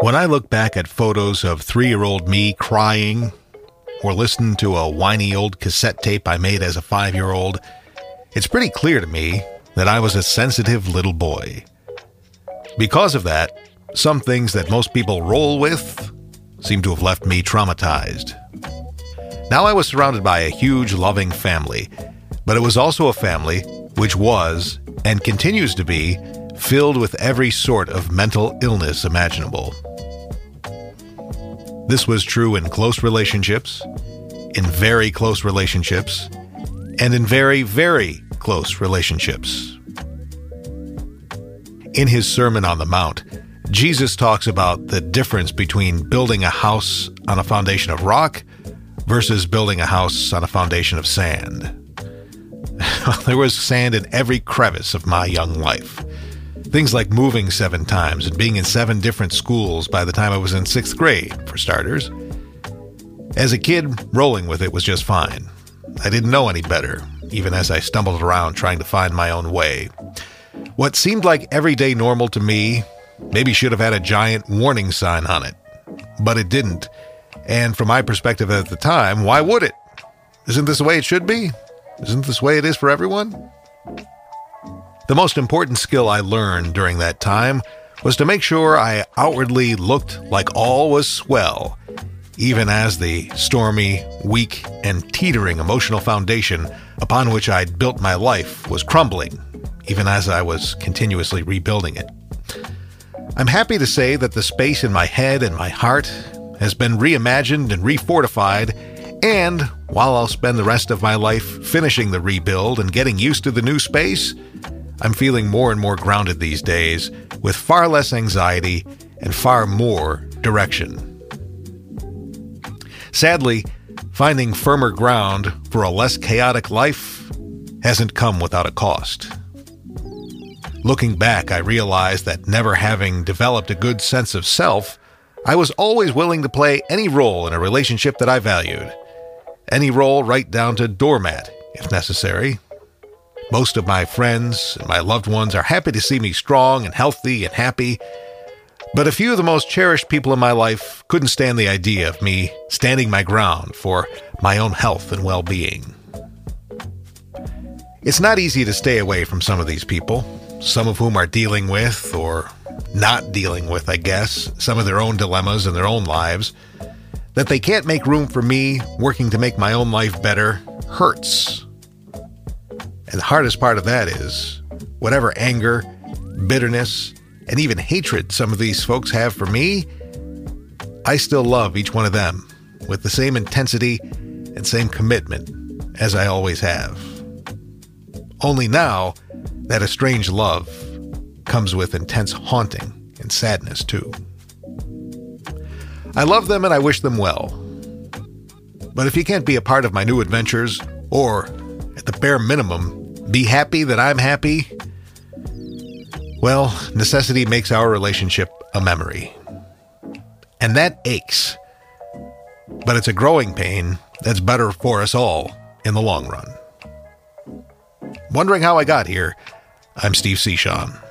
When I look back at photos of three year old me crying, or listen to a whiny old cassette tape I made as a five year old, it's pretty clear to me that I was a sensitive little boy. Because of that, some things that most people roll with seem to have left me traumatized. Now I was surrounded by a huge, loving family, but it was also a family which was, and continues to be, filled with every sort of mental illness imaginable. This was true in close relationships, in very close relationships, and in very, very close relationships. In his Sermon on the Mount, Jesus talks about the difference between building a house on a foundation of rock versus building a house on a foundation of sand. there was sand in every crevice of my young life. Things like moving seven times and being in seven different schools by the time I was in sixth grade, for starters. As a kid, rolling with it was just fine. I didn't know any better, even as I stumbled around trying to find my own way. What seemed like everyday normal to me maybe should have had a giant warning sign on it, but it didn't. And from my perspective at the time, why would it? Isn't this the way it should be? Isn't this the way it is for everyone? The most important skill I learned during that time was to make sure I outwardly looked like all was swell, even as the stormy, weak, and teetering emotional foundation upon which I'd built my life was crumbling, even as I was continuously rebuilding it. I'm happy to say that the space in my head and my heart has been reimagined and refortified, and while I'll spend the rest of my life finishing the rebuild and getting used to the new space, I'm feeling more and more grounded these days, with far less anxiety and far more direction. Sadly, finding firmer ground for a less chaotic life hasn't come without a cost. Looking back, I realized that never having developed a good sense of self, I was always willing to play any role in a relationship that I valued. Any role right down to doormat, if necessary. Most of my friends and my loved ones are happy to see me strong and healthy and happy, but a few of the most cherished people in my life couldn't stand the idea of me standing my ground for my own health and well being. It's not easy to stay away from some of these people, some of whom are dealing with, or not dealing with, I guess, some of their own dilemmas in their own lives. That they can't make room for me working to make my own life better hurts. And the hardest part of that is whatever anger, bitterness, and even hatred some of these folks have for me, I still love each one of them with the same intensity and same commitment as I always have. Only now, that estranged love comes with intense haunting and sadness, too. I love them and I wish them well. But if you can't be a part of my new adventures, or at the bare minimum, be happy that I'm happy, well, necessity makes our relationship a memory. And that aches. But it's a growing pain that's better for us all in the long run. Wondering how I got here? I'm Steve Cichon.